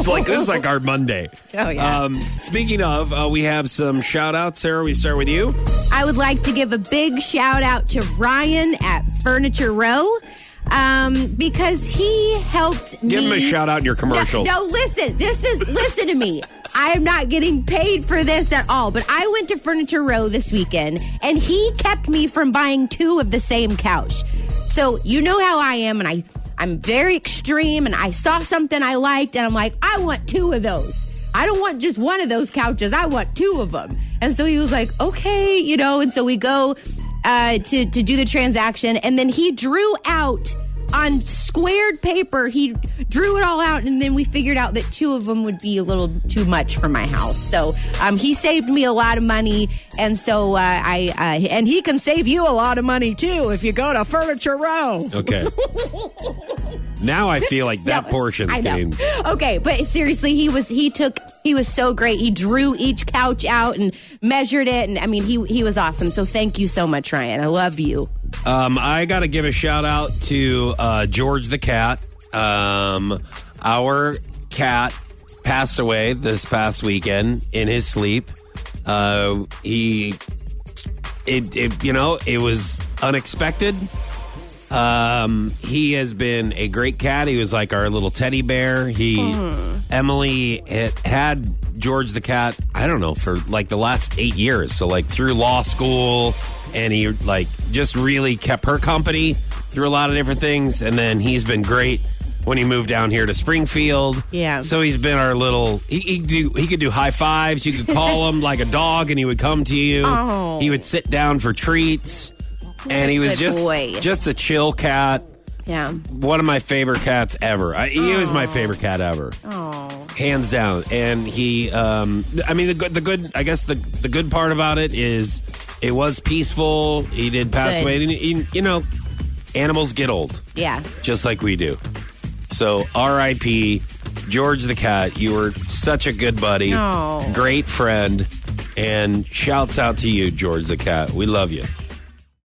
is like this is like our Monday. Oh, yeah. Um, speaking of, uh, we have some shout outs. Sarah, we start with you. I would like to give a big shout out to Ryan at Furniture Row um, because he helped me. Give him a shout out in your commercials. No, no, listen. This is listen to me. I am not getting paid for this at all. But I went to Furniture Row this weekend, and he kept me from buying two of the same couch. So you know how I am, and I I'm very extreme, and I saw something I liked, and I'm like, I want two of those. I don't want just one of those couches. I want two of them. And so he was like, okay, you know. And so we go uh, to to do the transaction, and then he drew out on squared paper. He drew it all out, and then we figured out that two of them would be a little too much for my house. So um, he saved me a lot of money, and so uh, I uh, and he can save you a lot of money too if you go to Furniture Row. Okay. now I feel like that No, know. getting. Okay, but seriously, he was he took he was so great. He drew each couch out and measured it, and I mean he he was awesome. So thank you so much, Ryan. I love you. Um, I got to give a shout out to uh, George the cat. Um, our cat passed away this past weekend in his sleep. Uh, he, it, it, you know, it was unexpected. Um, he has been a great cat. He was like our little teddy bear. He, Emily had, had George the cat. I don't know for like the last eight years. So like through law school, and he like just really kept her company through a lot of different things. And then he's been great when he moved down here to Springfield. Yeah. So he's been our little. He he, do, he could do high fives. You could call him like a dog, and he would come to you. Oh. He would sit down for treats, and he was good just boy. just a chill cat. Yeah. One of my favorite cats ever. I, he was my favorite cat ever, Oh. hands down. And he, um, I mean, the good, the good, I guess the the good part about it is it was peaceful. He did pass Good. away. And he- you know, animals get old Yeah. just like we do. So R.I.P. George the cat. You were such a good buddy, great friend, and shouts out to you, George the cat. We love you.